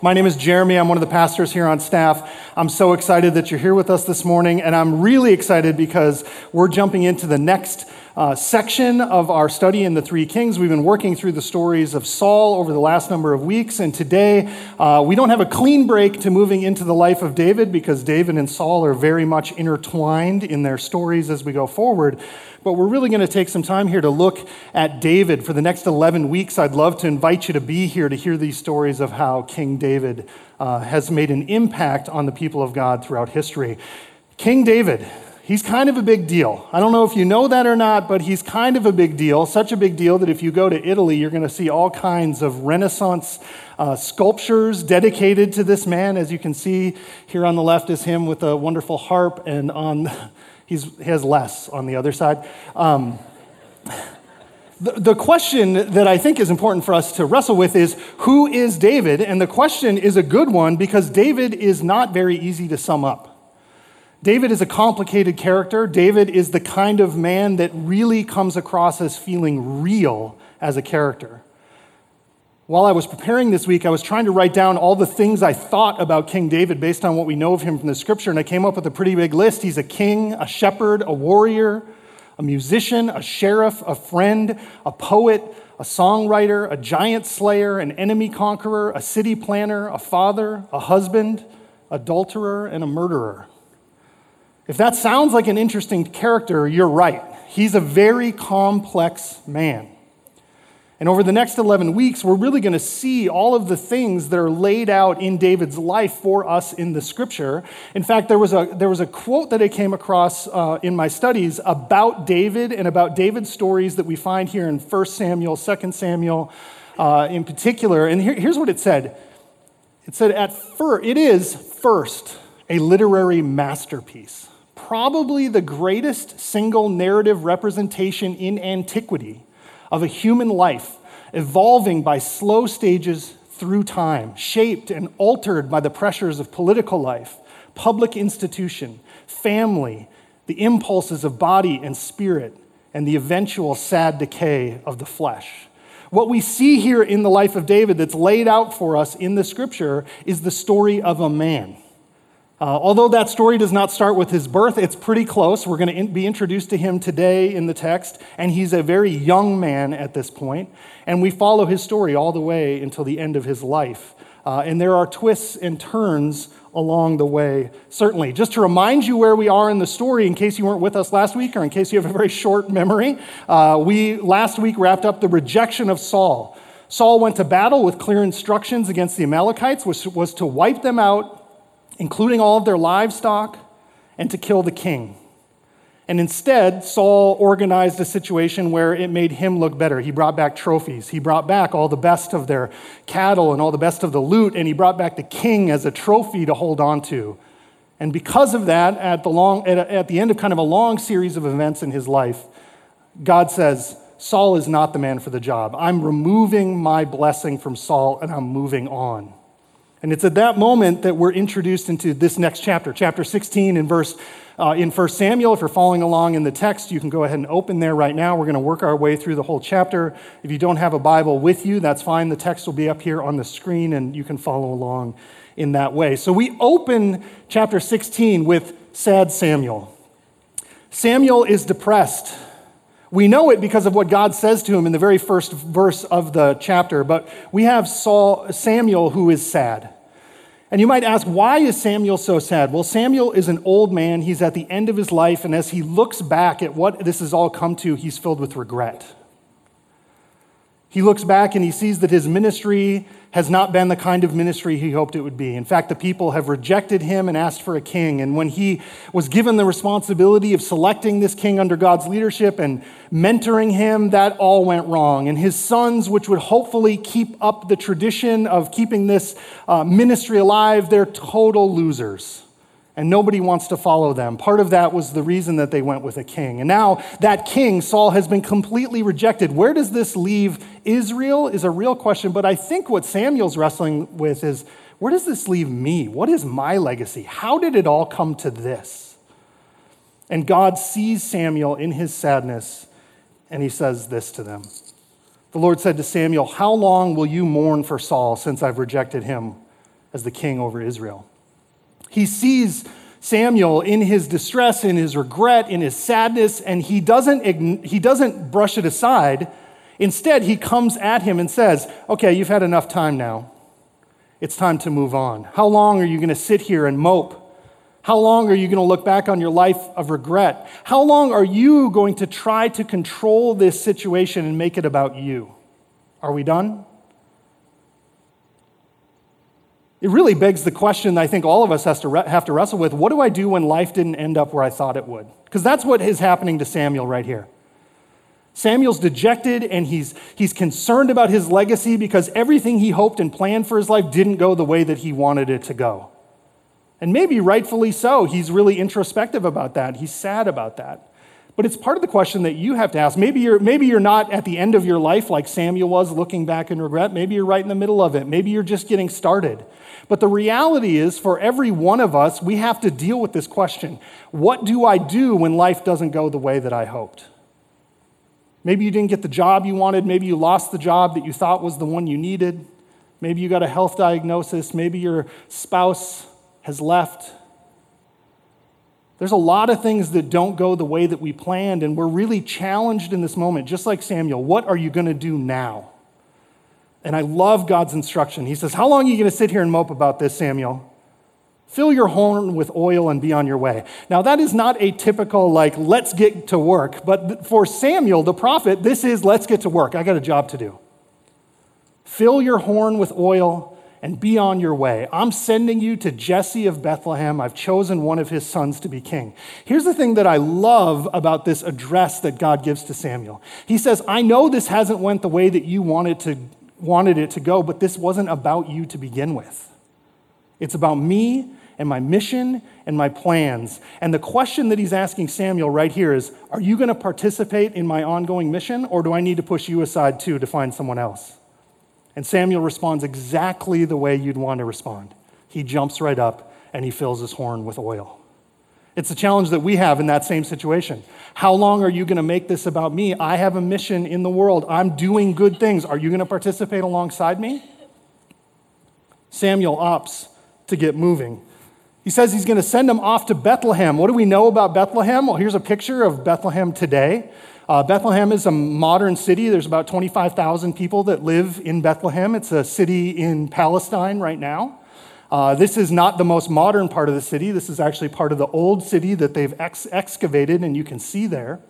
My name is Jeremy. I'm one of the pastors here on staff. I'm so excited that you're here with us this morning, and I'm really excited because we're jumping into the next uh, section of our study in the Three Kings. We've been working through the stories of Saul over the last number of weeks, and today uh, we don't have a clean break to moving into the life of David because David and Saul are very much intertwined in their stories as we go forward. But we're really going to take some time here to look at David. For the next 11 weeks, I'd love to invite you to be here to hear these stories of how King David uh, has made an impact on the people of God throughout history. King David, he's kind of a big deal. I don't know if you know that or not, but he's kind of a big deal. Such a big deal that if you go to Italy, you're going to see all kinds of Renaissance uh, sculptures dedicated to this man. As you can see, here on the left is him with a wonderful harp, and on He's, he has less on the other side. Um, the, the question that I think is important for us to wrestle with is who is David? And the question is a good one because David is not very easy to sum up. David is a complicated character. David is the kind of man that really comes across as feeling real as a character. While I was preparing this week, I was trying to write down all the things I thought about King David based on what we know of him from the scripture, and I came up with a pretty big list. He's a king, a shepherd, a warrior, a musician, a sheriff, a friend, a poet, a songwriter, a giant slayer, an enemy conqueror, a city planner, a father, a husband, adulterer, and a murderer. If that sounds like an interesting character, you're right. He's a very complex man. And over the next 11 weeks, we're really going to see all of the things that are laid out in David's life for us in the scripture. In fact, there was a, there was a quote that I came across uh, in my studies about David and about David's stories that we find here in 1 Samuel, 2 Samuel uh, in particular. And here, here's what it said it said, at first, it is first a literary masterpiece, probably the greatest single narrative representation in antiquity of a human life evolving by slow stages through time, shaped and altered by the pressures of political life, public institution, family, the impulses of body and spirit, and the eventual sad decay of the flesh. What we see here in the life of David that's laid out for us in the scripture is the story of a man uh, although that story does not start with his birth, it's pretty close. We're going to in- be introduced to him today in the text, and he's a very young man at this point, and we follow his story all the way until the end of his life. Uh, and there are twists and turns along the way, certainly. Just to remind you where we are in the story, in case you weren't with us last week or in case you have a very short memory, uh, we last week wrapped up the rejection of Saul. Saul went to battle with clear instructions against the Amalekites, which was to wipe them out including all of their livestock, and to kill the king. And instead, Saul organized a situation where it made him look better. He brought back trophies. He brought back all the best of their cattle and all the best of the loot, and he brought back the king as a trophy to hold on to. And because of that, at the, long, at, at the end of kind of a long series of events in his life, God says, Saul is not the man for the job. I'm removing my blessing from Saul and I'm moving on. And it's at that moment that we're introduced into this next chapter, chapter 16 in verse uh, in 1 Samuel. If you're following along in the text, you can go ahead and open there right now. We're going to work our way through the whole chapter. If you don't have a Bible with you, that's fine. The text will be up here on the screen and you can follow along in that way. So we open chapter 16 with sad Samuel. Samuel is depressed. We know it because of what God says to him in the very first verse of the chapter, but we have Saul, Samuel who is sad. And you might ask, why is Samuel so sad? Well, Samuel is an old man. He's at the end of his life, and as he looks back at what this has all come to, he's filled with regret. He looks back and he sees that his ministry has not been the kind of ministry he hoped it would be. In fact, the people have rejected him and asked for a king. And when he was given the responsibility of selecting this king under God's leadership and mentoring him, that all went wrong. And his sons, which would hopefully keep up the tradition of keeping this uh, ministry alive, they're total losers and nobody wants to follow them. Part of that was the reason that they went with a king. And now that king, Saul, has been completely rejected. Where does this leave Israel is a real question, but I think what Samuel's wrestling with is where does this leave me? What is my legacy? How did it all come to this? And God sees Samuel in his sadness, and he says this to them. The Lord said to Samuel, How long will you mourn for Saul since I've rejected him? as the king over Israel. He sees Samuel in his distress, in his regret, in his sadness, and he doesn't, he doesn't brush it aside. Instead, he comes at him and says, Okay, you've had enough time now. It's time to move on. How long are you going to sit here and mope? How long are you going to look back on your life of regret? How long are you going to try to control this situation and make it about you? Are we done? It really begs the question that I think all of us has to re- have to wrestle with what do I do when life didn't end up where I thought it would? Because that's what is happening to Samuel right here. Samuel's dejected and he's, he's concerned about his legacy because everything he hoped and planned for his life didn't go the way that he wanted it to go. And maybe rightfully so. He's really introspective about that. He's sad about that. But it's part of the question that you have to ask. Maybe you're, maybe you're not at the end of your life like Samuel was looking back in regret. Maybe you're right in the middle of it. Maybe you're just getting started. But the reality is, for every one of us, we have to deal with this question What do I do when life doesn't go the way that I hoped? Maybe you didn't get the job you wanted. Maybe you lost the job that you thought was the one you needed. Maybe you got a health diagnosis. Maybe your spouse has left. There's a lot of things that don't go the way that we planned, and we're really challenged in this moment, just like Samuel. What are you going to do now? And I love God's instruction. He says, How long are you going to sit here and mope about this, Samuel? Fill your horn with oil and be on your way. Now, that is not a typical, like, let's get to work. But for Samuel, the prophet, this is let's get to work. I got a job to do. Fill your horn with oil and be on your way. I'm sending you to Jesse of Bethlehem. I've chosen one of his sons to be king. Here's the thing that I love about this address that God gives to Samuel. He says, I know this hasn't went the way that you wanted, to, wanted it to go, but this wasn't about you to begin with. It's about me and my mission and my plans. And the question that he's asking Samuel right here is Are you going to participate in my ongoing mission, or do I need to push you aside too to find someone else? And Samuel responds exactly the way you'd want to respond. He jumps right up and he fills his horn with oil. It's a challenge that we have in that same situation. How long are you going to make this about me? I have a mission in the world. I'm doing good things. Are you going to participate alongside me? Samuel opts to get moving. He says he's going to send him off to Bethlehem. What do we know about Bethlehem? Well, here's a picture of Bethlehem today. Uh, Bethlehem is a modern city. There's about 25,000 people that live in Bethlehem. It's a city in Palestine right now. Uh, this is not the most modern part of the city. This is actually part of the old city that they've ex- excavated, and you can see there.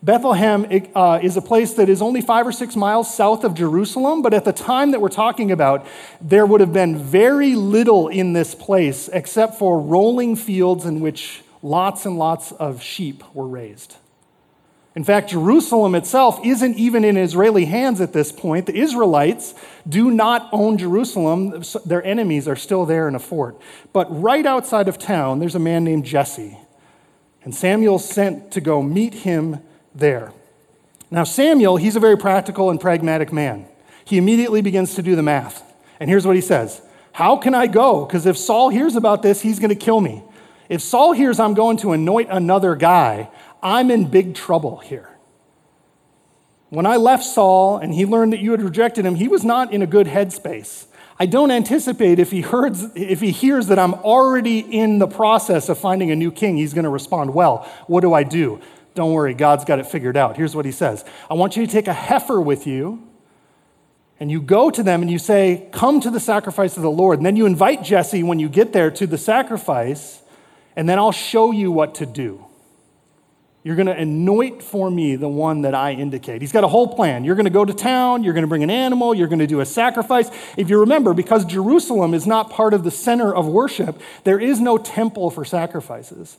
Bethlehem uh, is a place that is only five or six miles south of Jerusalem, but at the time that we're talking about, there would have been very little in this place except for rolling fields in which lots and lots of sheep were raised. In fact, Jerusalem itself isn't even in Israeli hands at this point. The Israelites do not own Jerusalem, their enemies are still there in a fort. But right outside of town, there's a man named Jesse. And Samuel sent to go meet him there. Now, Samuel, he's a very practical and pragmatic man. He immediately begins to do the math. And here's what he says How can I go? Because if Saul hears about this, he's going to kill me. If Saul hears I'm going to anoint another guy, I'm in big trouble here. When I left Saul and he learned that you had rejected him, he was not in a good headspace. I don't anticipate if he, heard, if he hears that I'm already in the process of finding a new king, he's going to respond, Well, what do I do? Don't worry, God's got it figured out. Here's what he says I want you to take a heifer with you, and you go to them and you say, Come to the sacrifice of the Lord. And then you invite Jesse when you get there to the sacrifice, and then I'll show you what to do. You're going to anoint for me the one that I indicate. He's got a whole plan. You're going to go to town, you're going to bring an animal, you're going to do a sacrifice. If you remember, because Jerusalem is not part of the center of worship, there is no temple for sacrifices.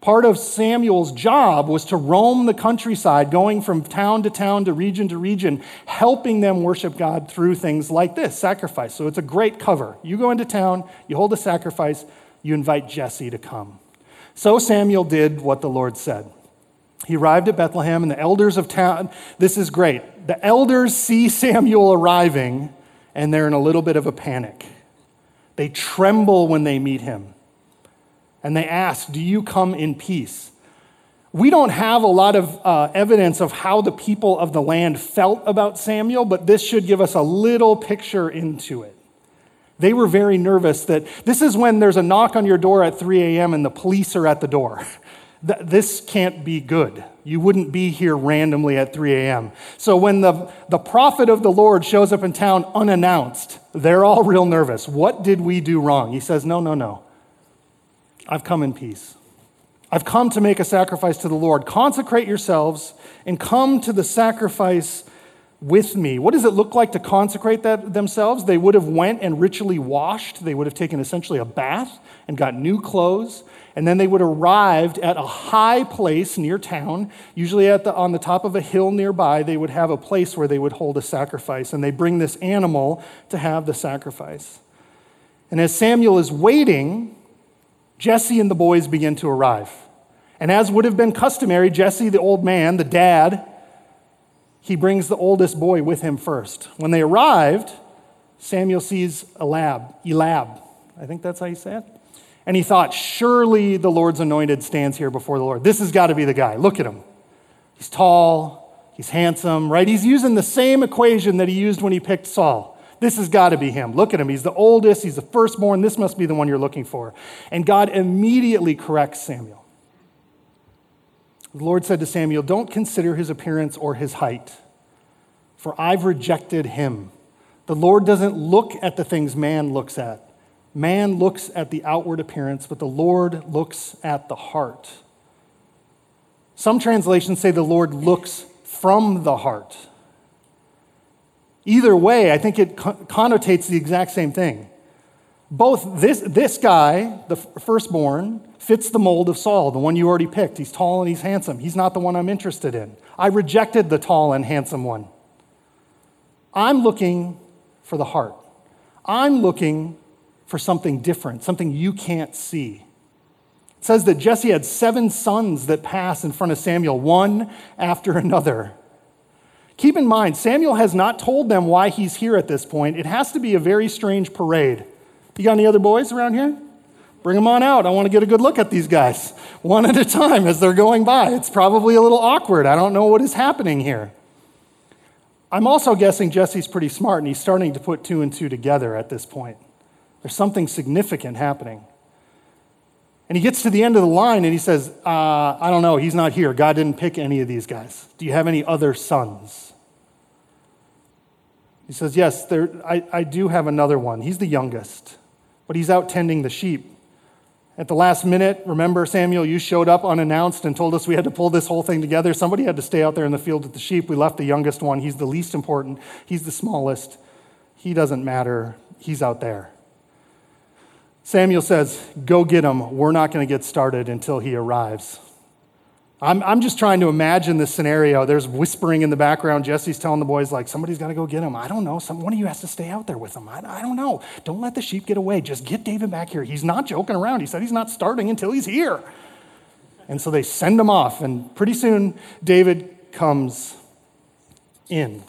Part of Samuel's job was to roam the countryside, going from town to town to region to region, helping them worship God through things like this sacrifice. So it's a great cover. You go into town, you hold a sacrifice, you invite Jesse to come. So Samuel did what the Lord said. He arrived at Bethlehem, and the elders of town, this is great. The elders see Samuel arriving, and they're in a little bit of a panic. They tremble when they meet him. And they ask, Do you come in peace? We don't have a lot of uh, evidence of how the people of the land felt about Samuel, but this should give us a little picture into it. They were very nervous that this is when there's a knock on your door at 3 a.m. and the police are at the door. This can't be good. You wouldn't be here randomly at 3 a.m. So when the, the prophet of the Lord shows up in town unannounced, they're all real nervous. What did we do wrong? He says, No, no, no. I've come in peace. I've come to make a sacrifice to the Lord. Consecrate yourselves and come to the sacrifice with me. What does it look like to consecrate that, themselves? They would have went and ritually washed. They would have taken essentially a bath and got new clothes. And then they would have arrived at a high place near town, usually at the, on the top of a hill nearby. They would have a place where they would hold a sacrifice. And they bring this animal to have the sacrifice. And as Samuel is waiting, Jesse and the boys begin to arrive. And as would have been customary, Jesse, the old man, the dad, he brings the oldest boy with him first. When they arrived, Samuel sees Elab, Elab. I think that's how you say it. And he thought, surely the Lord's anointed stands here before the Lord. This has got to be the guy. Look at him. He's tall, he's handsome, right? He's using the same equation that he used when he picked Saul. This has got to be him. Look at him. He's the oldest, he's the firstborn. This must be the one you're looking for. And God immediately corrects Samuel. The Lord said to Samuel, Don't consider his appearance or his height, for I've rejected him. The Lord doesn't look at the things man looks at. Man looks at the outward appearance, but the Lord looks at the heart. Some translations say the Lord looks from the heart. Either way, I think it connotates the exact same thing. Both this, this guy, the firstborn, fits the mold of Saul, the one you already picked. He's tall and he's handsome. He's not the one I'm interested in. I rejected the tall and handsome one. I'm looking for the heart. I'm looking for something different, something you can't see. It says that Jesse had seven sons that pass in front of Samuel, one after another. Keep in mind, Samuel has not told them why he's here at this point. It has to be a very strange parade. You got any other boys around here? Bring them on out. I want to get a good look at these guys, one at a time as they're going by. It's probably a little awkward. I don't know what is happening here. I'm also guessing Jesse's pretty smart and he's starting to put two and two together at this point. There's something significant happening. And he gets to the end of the line and he says, uh, I don't know, he's not here. God didn't pick any of these guys. Do you have any other sons? He says, Yes, there, I, I do have another one. He's the youngest, but he's out tending the sheep. At the last minute, remember, Samuel, you showed up unannounced and told us we had to pull this whole thing together. Somebody had to stay out there in the field with the sheep. We left the youngest one. He's the least important, he's the smallest. He doesn't matter. He's out there. Samuel says, Go get him. We're not going to get started until he arrives. I'm, I'm just trying to imagine this scenario. There's whispering in the background. Jesse's telling the boys, like, somebody's got to go get him. I don't know. Some, one of you has to stay out there with him. I, I don't know. Don't let the sheep get away. Just get David back here. He's not joking around. He said he's not starting until he's here. And so they send him off. And pretty soon, David comes in.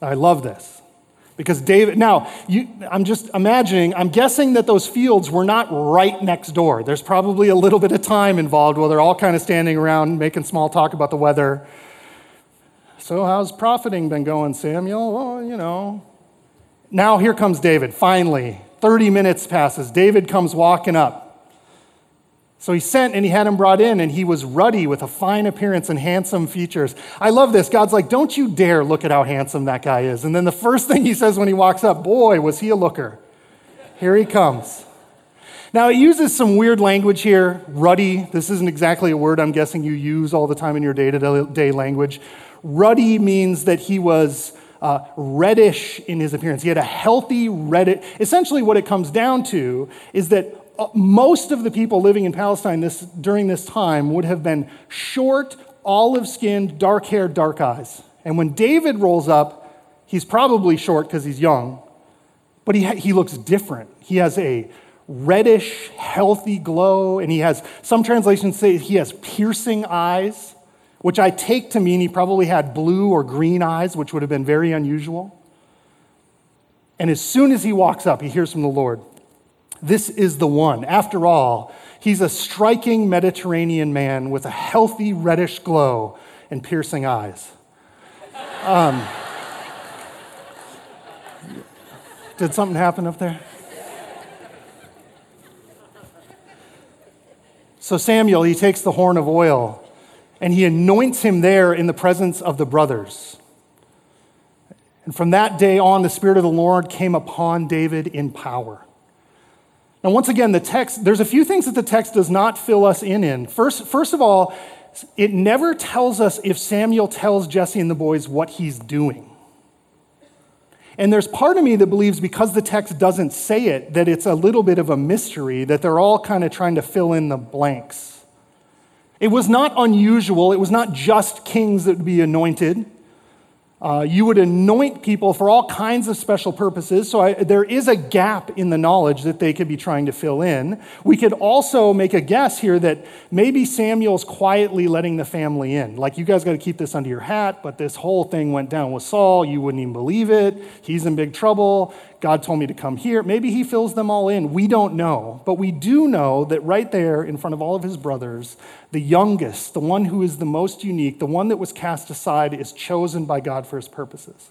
I love this. Because David, now, you, I'm just imagining, I'm guessing that those fields were not right next door. There's probably a little bit of time involved while they're all kind of standing around making small talk about the weather. So, how's profiting been going, Samuel? Well, you know. Now, here comes David, finally. 30 minutes passes. David comes walking up. So he sent and he had him brought in, and he was ruddy with a fine appearance and handsome features. I love this. God's like, don't you dare look at how handsome that guy is. And then the first thing he says when he walks up, boy, was he a looker. Here he comes. Now, it uses some weird language here. Ruddy, this isn't exactly a word I'm guessing you use all the time in your day to day language. Ruddy means that he was uh, reddish in his appearance. He had a healthy reddish. Essentially, what it comes down to is that Uh, most of the people living in Palestine this, during this time would have been short, olive skinned, dark haired, dark eyes. And when David rolls up, he's probably short because he's young, but he, ha- he looks different. He has a reddish, healthy glow, and he has, some translations say he has piercing eyes, which I take to mean he probably had blue or green eyes, which would have been very unusual. And as soon as he walks up, he hears from the Lord this is the one. After all, he's a striking Mediterranean man with a healthy reddish glow and piercing eyes. Um, Did something happen up there? So Samuel, he takes the horn of oil and he anoints him there in the presence of the brothers. And from that day on, the Spirit of the Lord came upon David in power. Now, once again, the text, there's a few things that the text does not fill us in in. First, first of all, it never tells us if Samuel tells Jesse and the boys what he's doing. And there's part of me that believes because the text doesn't say it, that it's a little bit of a mystery, that they're all kind of trying to fill in the blanks. It was not unusual, it was not just kings that would be anointed. Uh, you would anoint people for all kinds of special purposes. So I, there is a gap in the knowledge that they could be trying to fill in. We could also make a guess here that maybe Samuel's quietly letting the family in. Like, you guys got to keep this under your hat, but this whole thing went down with Saul. You wouldn't even believe it. He's in big trouble. God told me to come here. Maybe he fills them all in. We don't know. But we do know that right there in front of all of his brothers, the youngest, the one who is the most unique, the one that was cast aside, is chosen by God for his purposes.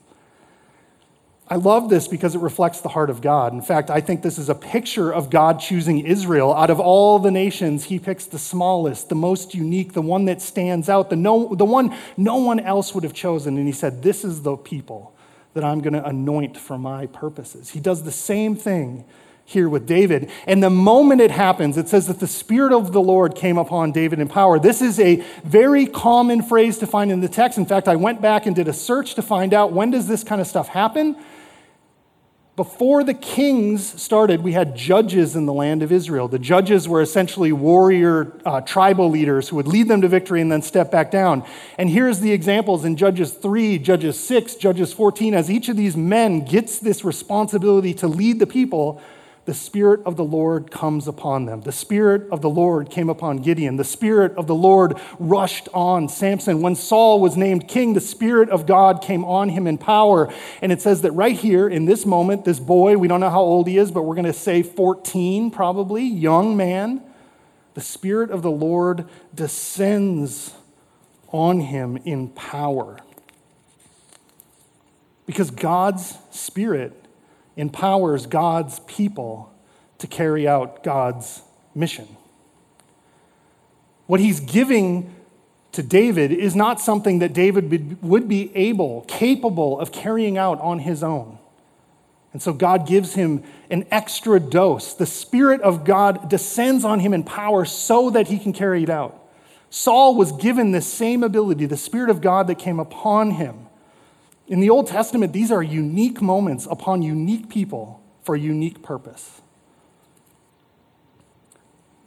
I love this because it reflects the heart of God. In fact, I think this is a picture of God choosing Israel. Out of all the nations, he picks the smallest, the most unique, the one that stands out, the, no, the one no one else would have chosen. And he said, This is the people that I'm going to anoint for my purposes. He does the same thing here with David. And the moment it happens, it says that the Spirit of the Lord came upon David in power. This is a very common phrase to find in the text. In fact, I went back and did a search to find out when does this kind of stuff happen? Before the kings started, we had judges in the land of Israel. The judges were essentially warrior uh, tribal leaders who would lead them to victory and then step back down. And here's the examples in Judges 3, Judges 6, Judges 14. As each of these men gets this responsibility to lead the people, the Spirit of the Lord comes upon them. The Spirit of the Lord came upon Gideon. The Spirit of the Lord rushed on Samson. When Saul was named king, the Spirit of God came on him in power. And it says that right here in this moment, this boy, we don't know how old he is, but we're going to say 14 probably, young man, the Spirit of the Lord descends on him in power. Because God's Spirit empowers God's people to carry out God's mission. What he's giving to David is not something that David would be able, capable of carrying out on his own. And so God gives him an extra dose. The Spirit of God descends on him in power so that he can carry it out. Saul was given the same ability, the Spirit of God that came upon him. In the Old Testament, these are unique moments upon unique people for a unique purpose.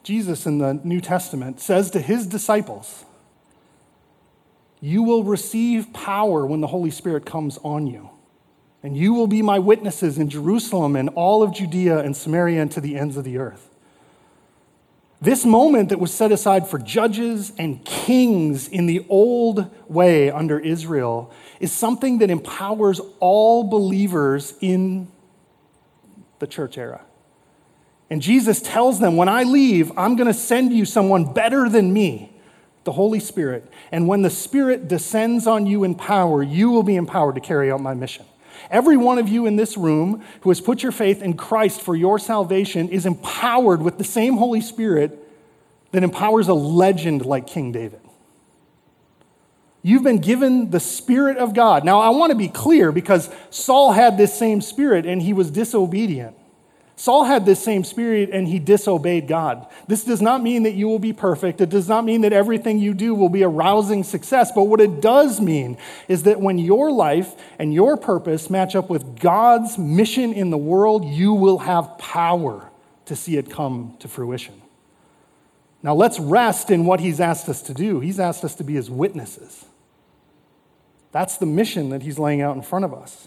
Jesus in the New Testament says to his disciples, You will receive power when the Holy Spirit comes on you, and you will be my witnesses in Jerusalem and all of Judea and Samaria and to the ends of the earth. This moment that was set aside for judges and kings in the old way under Israel is something that empowers all believers in the church era. And Jesus tells them, When I leave, I'm going to send you someone better than me, the Holy Spirit. And when the Spirit descends on you in power, you will be empowered to carry out my mission. Every one of you in this room who has put your faith in Christ for your salvation is empowered with the same Holy Spirit that empowers a legend like King David. You've been given the Spirit of God. Now, I want to be clear because Saul had this same Spirit and he was disobedient. Saul had this same spirit and he disobeyed God. This does not mean that you will be perfect. It does not mean that everything you do will be a rousing success. But what it does mean is that when your life and your purpose match up with God's mission in the world, you will have power to see it come to fruition. Now let's rest in what he's asked us to do. He's asked us to be his witnesses. That's the mission that he's laying out in front of us.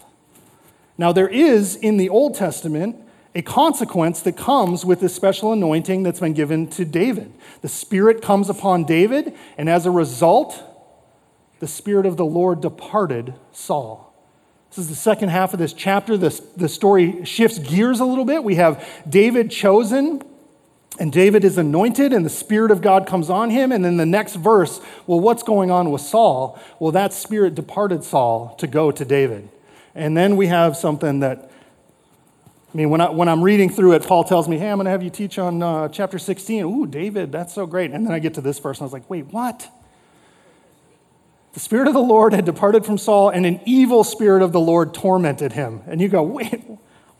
Now, there is in the Old Testament a consequence that comes with this special anointing that's been given to David. The Spirit comes upon David, and as a result, the Spirit of the Lord departed Saul. This is the second half of this chapter. This, the story shifts gears a little bit. We have David chosen, and David is anointed, and the Spirit of God comes on him. And then the next verse, well, what's going on with Saul? Well, that Spirit departed Saul to go to David. And then we have something that I mean, when, I, when I'm reading through it, Paul tells me, hey, I'm going to have you teach on uh, chapter 16. Ooh, David, that's so great. And then I get to this verse, and I was like, wait, what? The Spirit of the Lord had departed from Saul, and an evil Spirit of the Lord tormented him. And you go, wait,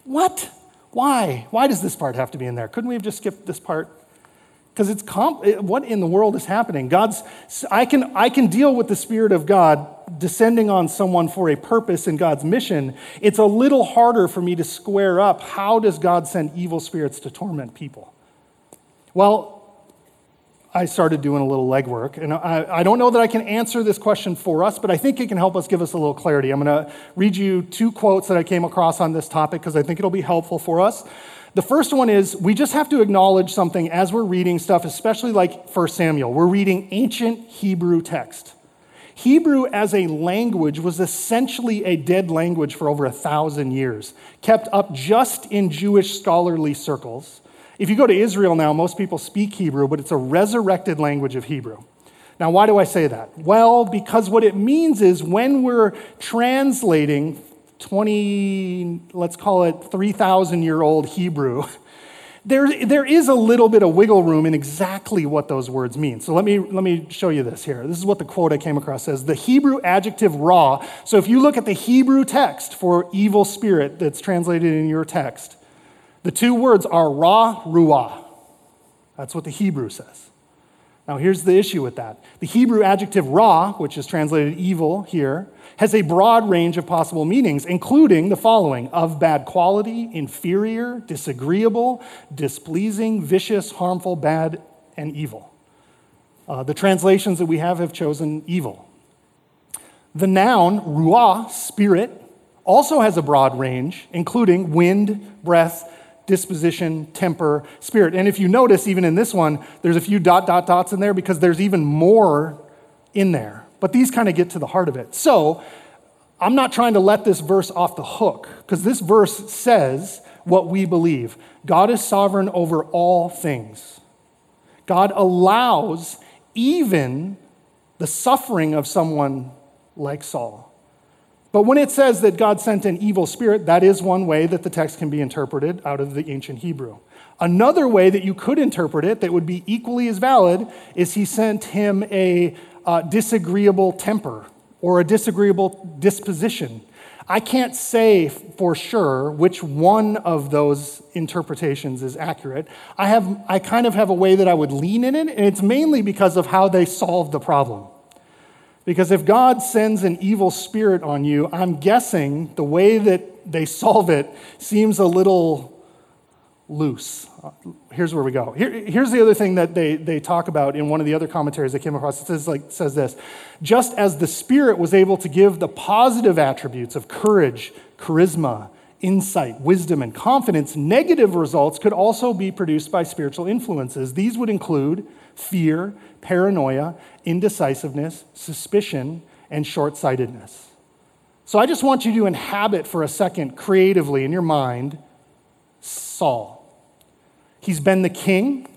what? Why? Why does this part have to be in there? Couldn't we have just skipped this part? Because it's comp- what in the world is happening? God's I can I can deal with the spirit of God descending on someone for a purpose in God's mission. It's a little harder for me to square up how does God send evil spirits to torment people? Well, I started doing a little legwork. And I, I, don't know that I can answer this question for us, but I think it can help us give us a little clarity. I'm going to read you two quotes that I came across on this topic because I think it'll be helpful for us. The first one is we just have to acknowledge something as we're reading stuff, especially like 1 Samuel. We're reading ancient Hebrew text. Hebrew as a language was essentially a dead language for over a thousand years, kept up just in Jewish scholarly circles. If you go to Israel now, most people speak Hebrew, but it's a resurrected language of Hebrew. Now, why do I say that? Well, because what it means is when we're translating 20, let's call it 3,000 year old Hebrew, there, there is a little bit of wiggle room in exactly what those words mean. So let me, let me show you this here. This is what the quote I came across says The Hebrew adjective ra. So if you look at the Hebrew text for evil spirit that's translated in your text, the two words are ra, ruah. That's what the Hebrew says. Now, here's the issue with that. The Hebrew adjective ra, which is translated evil here, has a broad range of possible meanings, including the following of bad quality, inferior, disagreeable, displeasing, vicious, harmful, bad, and evil. Uh, the translations that we have have chosen evil. The noun, ruah, spirit, also has a broad range, including wind, breath, disposition, temper, spirit. And if you notice, even in this one, there's a few dot, dot, dots in there because there's even more in there. But these kind of get to the heart of it. So I'm not trying to let this verse off the hook because this verse says what we believe God is sovereign over all things. God allows even the suffering of someone like Saul. But when it says that God sent an evil spirit, that is one way that the text can be interpreted out of the ancient Hebrew. Another way that you could interpret it that would be equally as valid is he sent him a uh, disagreeable temper or a disagreeable disposition. I can't say for sure which one of those interpretations is accurate. I, have, I kind of have a way that I would lean in it, and it's mainly because of how they solve the problem. Because if God sends an evil spirit on you, I'm guessing the way that they solve it seems a little loose. Uh, here's where we go. Here, here's the other thing that they, they talk about in one of the other commentaries I came across. It says, like, says this Just as the Spirit was able to give the positive attributes of courage, charisma, insight, wisdom, and confidence, negative results could also be produced by spiritual influences. These would include fear, paranoia, indecisiveness, suspicion, and short sightedness. So I just want you to inhabit for a second creatively in your mind Saul. He's been the king.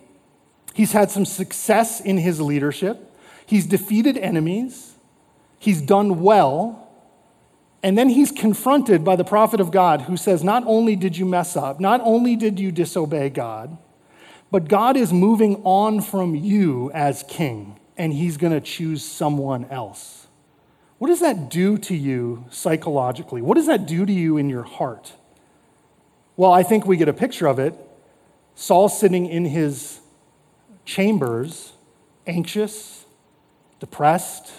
He's had some success in his leadership. He's defeated enemies. He's done well. And then he's confronted by the prophet of God who says, Not only did you mess up, not only did you disobey God, but God is moving on from you as king, and he's going to choose someone else. What does that do to you psychologically? What does that do to you in your heart? Well, I think we get a picture of it Saul sitting in his chambers, anxious, depressed,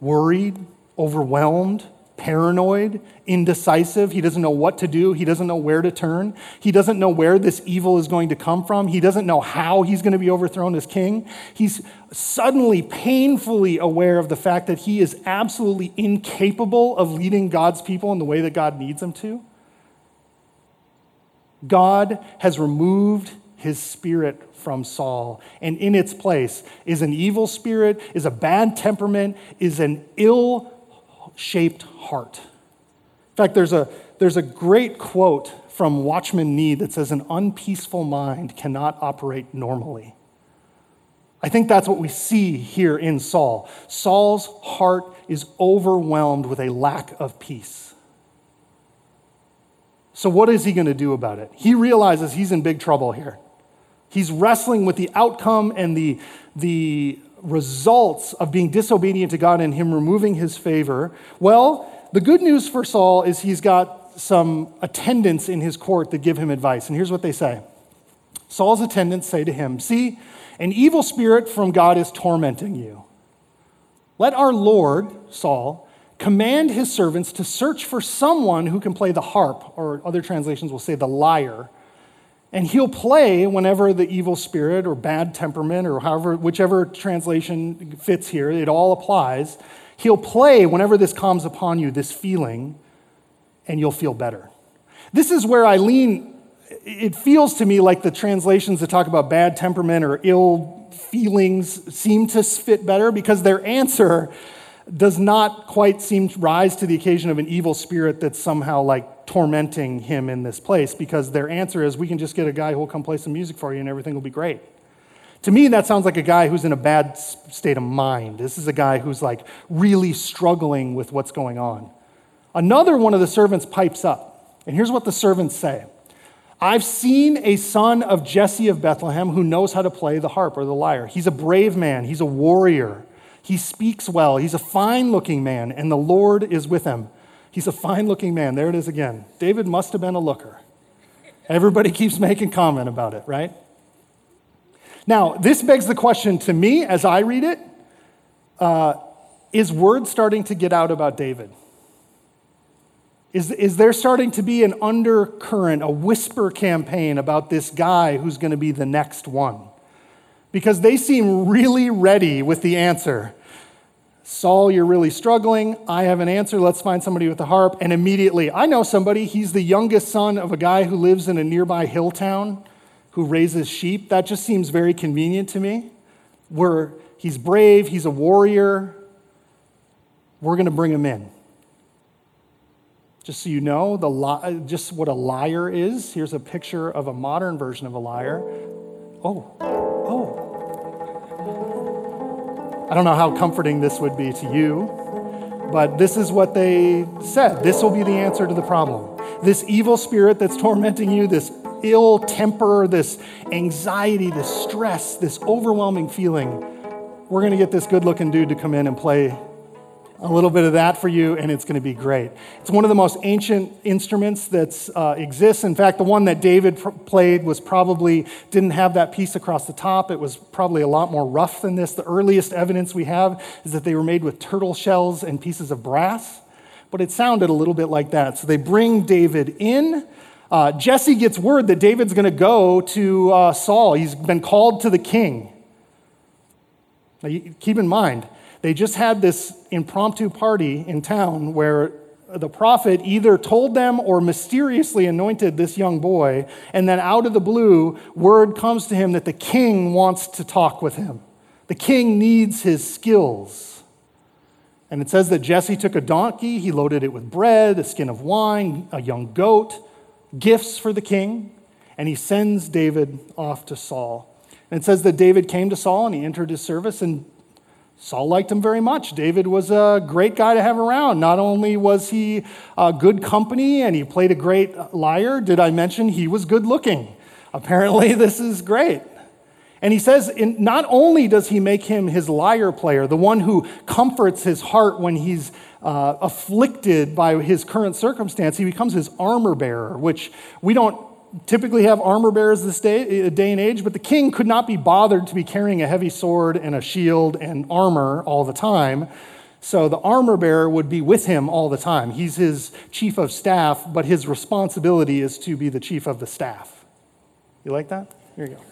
worried, overwhelmed, paranoid, indecisive. He doesn't know what to do. He doesn't know where to turn. He doesn't know where this evil is going to come from. He doesn't know how he's going to be overthrown as king. He's suddenly painfully aware of the fact that he is absolutely incapable of leading God's people in the way that God needs him to. God has removed his spirit from Saul, and in its place is an evil spirit, is a bad temperament, is an ill shaped heart. In fact, there's a, there's a great quote from Watchman Nee that says, An unpeaceful mind cannot operate normally. I think that's what we see here in Saul. Saul's heart is overwhelmed with a lack of peace. So, what is he going to do about it? He realizes he's in big trouble here. He's wrestling with the outcome and the, the results of being disobedient to God and him removing his favor. Well, the good news for Saul is he's got some attendants in his court that give him advice. And here's what they say Saul's attendants say to him, See, an evil spirit from God is tormenting you. Let our Lord, Saul, command his servants to search for someone who can play the harp, or other translations will say the lyre. And he'll play whenever the evil spirit or bad temperament, or however, whichever translation fits here, it all applies. He'll play whenever this comes upon you, this feeling, and you'll feel better. This is where I lean. It feels to me like the translations that talk about bad temperament or ill feelings seem to fit better because their answer does not quite seem to rise to the occasion of an evil spirit that's somehow like tormenting him in this place because their answer is we can just get a guy who will come play some music for you and everything will be great. To me, that sounds like a guy who's in a bad state of mind. This is a guy who's like really struggling with what's going on. Another one of the servants pipes up, and here's what the servants say I've seen a son of Jesse of Bethlehem who knows how to play the harp or the lyre. He's a brave man, he's a warrior. He speaks well. He's a fine looking man, and the Lord is with him. He's a fine looking man. There it is again. David must have been a looker. Everybody keeps making comment about it, right? Now, this begs the question to me as I read it uh, is word starting to get out about David? Is, is there starting to be an undercurrent, a whisper campaign about this guy who's going to be the next one? Because they seem really ready with the answer. Saul, you're really struggling. I have an answer. Let's find somebody with a harp. And immediately, I know somebody. He's the youngest son of a guy who lives in a nearby hill town who raises sheep. That just seems very convenient to me. Where he's brave, he's a warrior. We're going to bring him in. Just so you know, the li- just what a lyre is. Here's a picture of a modern version of a. Oh, oh, I don't know how comforting this would be to you, but this is what they said. This will be the answer to the problem. This evil spirit that's tormenting you, this ill temper, this anxiety, this stress, this overwhelming feeling, we're going to get this good looking dude to come in and play a little bit of that for you, and it's going to be great. It's one of the most ancient instruments that uh, exists. In fact, the one that David pr- played was probably didn't have that piece across the top. It was probably a lot more rough than this. The earliest evidence we have is that they were made with turtle shells and pieces of brass, but it sounded a little bit like that. So they bring David in. Uh, Jesse gets word that David's going to go to uh, Saul. He's been called to the king. Now, you, keep in mind, they just had this impromptu party in town where the prophet either told them or mysteriously anointed this young boy, and then out of the blue, word comes to him that the king wants to talk with him. The king needs his skills. And it says that Jesse took a donkey, he loaded it with bread, a skin of wine, a young goat, gifts for the king, and he sends David off to Saul. And it says that David came to Saul and he entered his service, and Saul liked him very much. David was a great guy to have around. Not only was he a good company and he played a great lyre, did I mention he was good looking? Apparently, this is great. And he says, in, not only does he make him his lyre player, the one who comforts his heart when he's uh, afflicted by his current circumstance, he becomes his armor bearer, which we don't typically have armor bearers this day, uh, day and age, but the king could not be bothered to be carrying a heavy sword and a shield and armor all the time. So the armor bearer would be with him all the time. He's his chief of staff, but his responsibility is to be the chief of the staff. You like that? Here you go.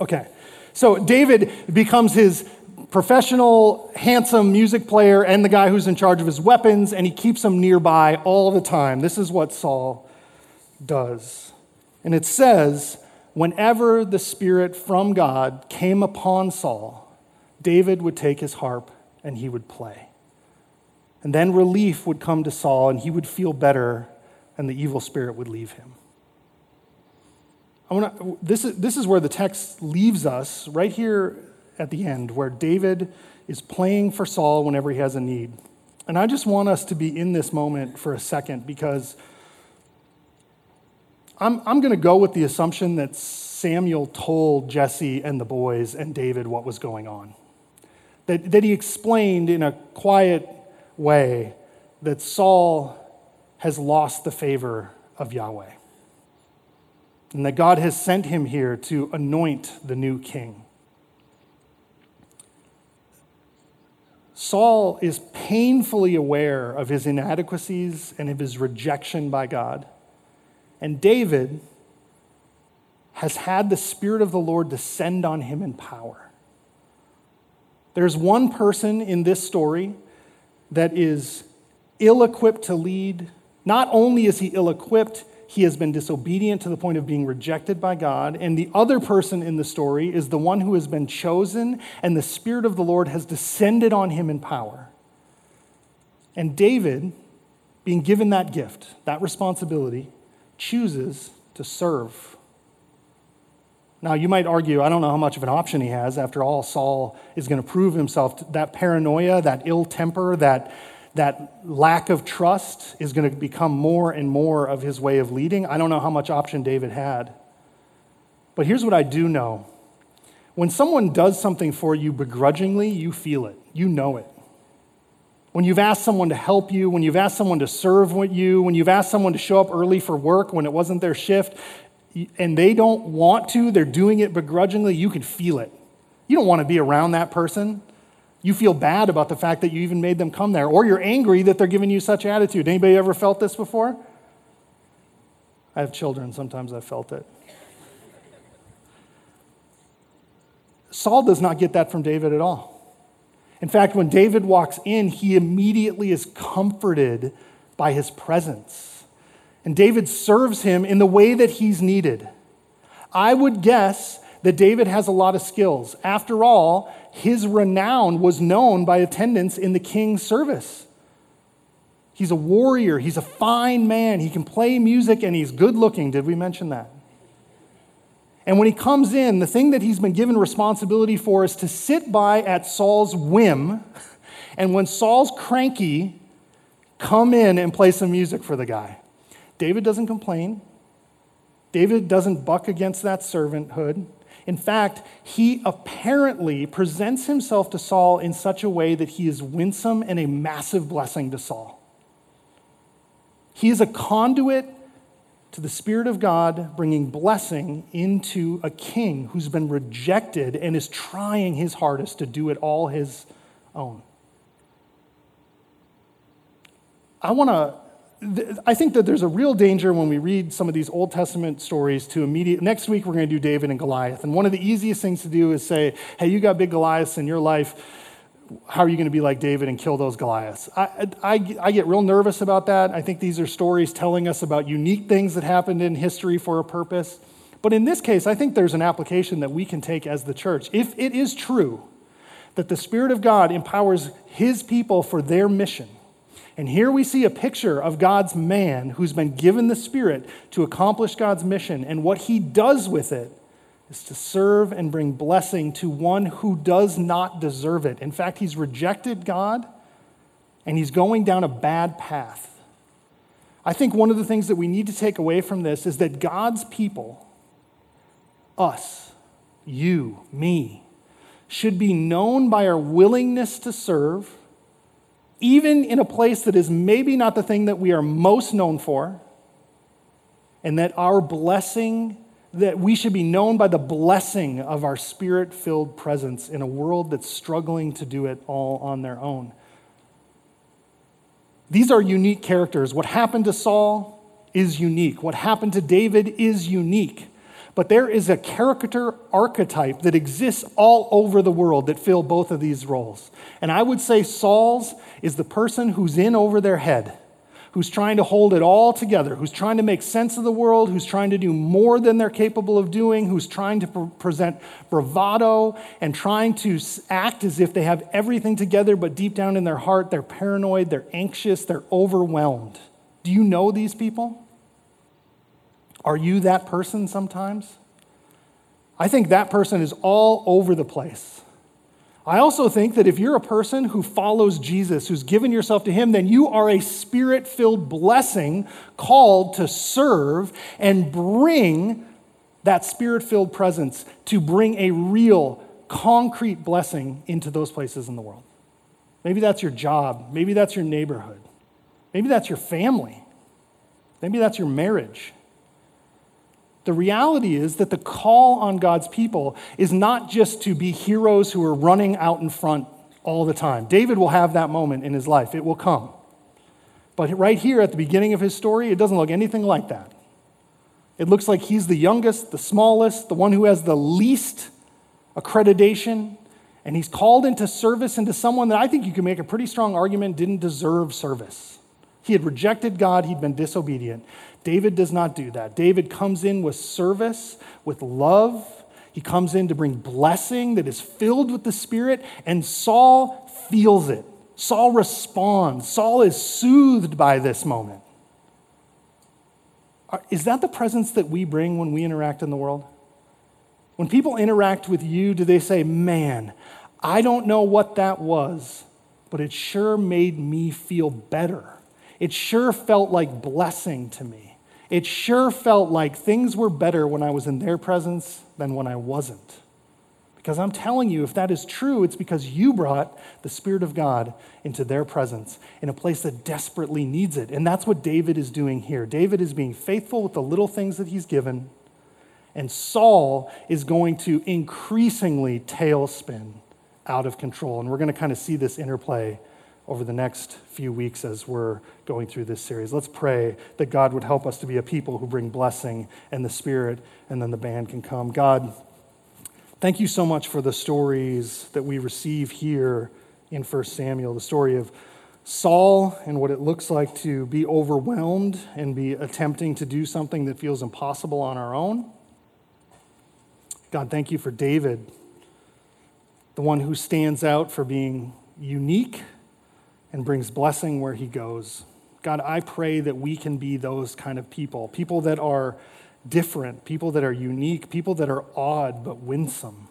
Okay. So David becomes his professional, handsome music player and the guy who's in charge of his weapons, and he keeps them nearby all the time. This is what Saul does. And it says, whenever the Spirit from God came upon Saul, David would take his harp and he would play. And then relief would come to Saul and he would feel better and the evil spirit would leave him. I wanna, this, is, this is where the text leaves us, right here at the end, where David is playing for Saul whenever he has a need. And I just want us to be in this moment for a second because I'm, I'm going to go with the assumption that Samuel told Jesse and the boys and David what was going on. That, that he explained in a quiet way that Saul has lost the favor of Yahweh. And that God has sent him here to anoint the new king. Saul is painfully aware of his inadequacies and of his rejection by God. And David has had the Spirit of the Lord descend on him in power. There's one person in this story that is ill equipped to lead. Not only is he ill equipped, he has been disobedient to the point of being rejected by God. And the other person in the story is the one who has been chosen, and the Spirit of the Lord has descended on him in power. And David, being given that gift, that responsibility, chooses to serve. Now, you might argue, I don't know how much of an option he has. After all, Saul is going to prove himself. That paranoia, that ill temper, that, that lack of trust is going to become more and more of his way of leading. I don't know how much option David had. But here's what I do know when someone does something for you begrudgingly, you feel it, you know it. When you've asked someone to help you, when you've asked someone to serve with you, when you've asked someone to show up early for work when it wasn't their shift, and they don't want to, they're doing it begrudgingly, you can feel it. You don't want to be around that person. You feel bad about the fact that you even made them come there, or you're angry that they're giving you such attitude. Anybody ever felt this before? I have children, sometimes I've felt it. Saul does not get that from David at all. In fact, when David walks in, he immediately is comforted by his presence. And David serves him in the way that he's needed. I would guess that David has a lot of skills. After all, his renown was known by attendance in the king's service. He's a warrior, he's a fine man, he can play music, and he's good looking. Did we mention that? And when he comes in, the thing that he's been given responsibility for is to sit by at Saul's whim. And when Saul's cranky, come in and play some music for the guy. David doesn't complain. David doesn't buck against that servanthood. In fact, he apparently presents himself to Saul in such a way that he is winsome and a massive blessing to Saul. He is a conduit to the Spirit of God, bringing blessing into a king who's been rejected and is trying his hardest to do it all his own. I want to I think that there's a real danger when we read some of these Old Testament stories to immediate. Next week, we're going to do David and Goliath. And one of the easiest things to do is say, hey, you got big Goliaths in your life. How are you going to be like David and kill those Goliaths? I, I, I get real nervous about that. I think these are stories telling us about unique things that happened in history for a purpose. But in this case, I think there's an application that we can take as the church. If it is true that the Spirit of God empowers his people for their mission, and here we see a picture of God's man who's been given the Spirit to accomplish God's mission. And what he does with it is to serve and bring blessing to one who does not deserve it. In fact, he's rejected God and he's going down a bad path. I think one of the things that we need to take away from this is that God's people, us, you, me, should be known by our willingness to serve even in a place that is maybe not the thing that we are most known for, and that our blessing, that we should be known by the blessing of our spirit filled presence in a world that's struggling to do it all on their own. These are unique characters. What happened to Saul is unique, what happened to David is unique. But there is a character archetype that exists all over the world that fill both of these roles. And I would say Saul's is the person who's in over their head, who's trying to hold it all together, who's trying to make sense of the world, who's trying to do more than they're capable of doing, who's trying to pre- present bravado and trying to act as if they have everything together, but deep down in their heart, they're paranoid, they're anxious, they're overwhelmed. Do you know these people? Are you that person sometimes? I think that person is all over the place. I also think that if you're a person who follows Jesus, who's given yourself to Him, then you are a spirit filled blessing called to serve and bring that spirit filled presence to bring a real, concrete blessing into those places in the world. Maybe that's your job. Maybe that's your neighborhood. Maybe that's your family. Maybe that's your marriage. The reality is that the call on God's people is not just to be heroes who are running out in front all the time. David will have that moment in his life, it will come. But right here at the beginning of his story, it doesn't look anything like that. It looks like he's the youngest, the smallest, the one who has the least accreditation, and he's called into service into someone that I think you can make a pretty strong argument didn't deserve service. He had rejected God, he'd been disobedient. David does not do that. David comes in with service, with love. He comes in to bring blessing that is filled with the Spirit, and Saul feels it. Saul responds. Saul is soothed by this moment. Is that the presence that we bring when we interact in the world? When people interact with you, do they say, Man, I don't know what that was, but it sure made me feel better? It sure felt like blessing to me. It sure felt like things were better when I was in their presence than when I wasn't. Because I'm telling you, if that is true, it's because you brought the Spirit of God into their presence in a place that desperately needs it. And that's what David is doing here. David is being faithful with the little things that he's given, and Saul is going to increasingly tailspin out of control. And we're going to kind of see this interplay over the next few weeks as we're going through this series. Let's pray that God would help us to be a people who bring blessing and the Spirit, and then the band can come. God, thank you so much for the stories that we receive here in 1 Samuel the story of Saul and what it looks like to be overwhelmed and be attempting to do something that feels impossible on our own. God, thank you for David, the one who stands out for being unique and brings blessing where he goes. God, I pray that we can be those kind of people, people that are different, people that are unique, people that are odd but winsome.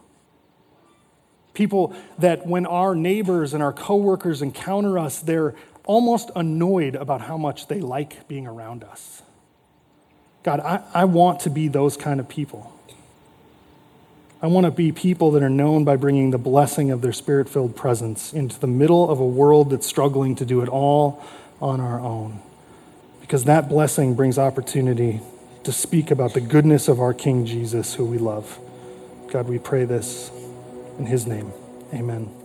People that when our neighbors and our coworkers encounter us, they're almost annoyed about how much they like being around us. God, I, I want to be those kind of people. I want to be people that are known by bringing the blessing of their spirit filled presence into the middle of a world that's struggling to do it all on our own. Because that blessing brings opportunity to speak about the goodness of our King Jesus, who we love. God, we pray this in his name. Amen.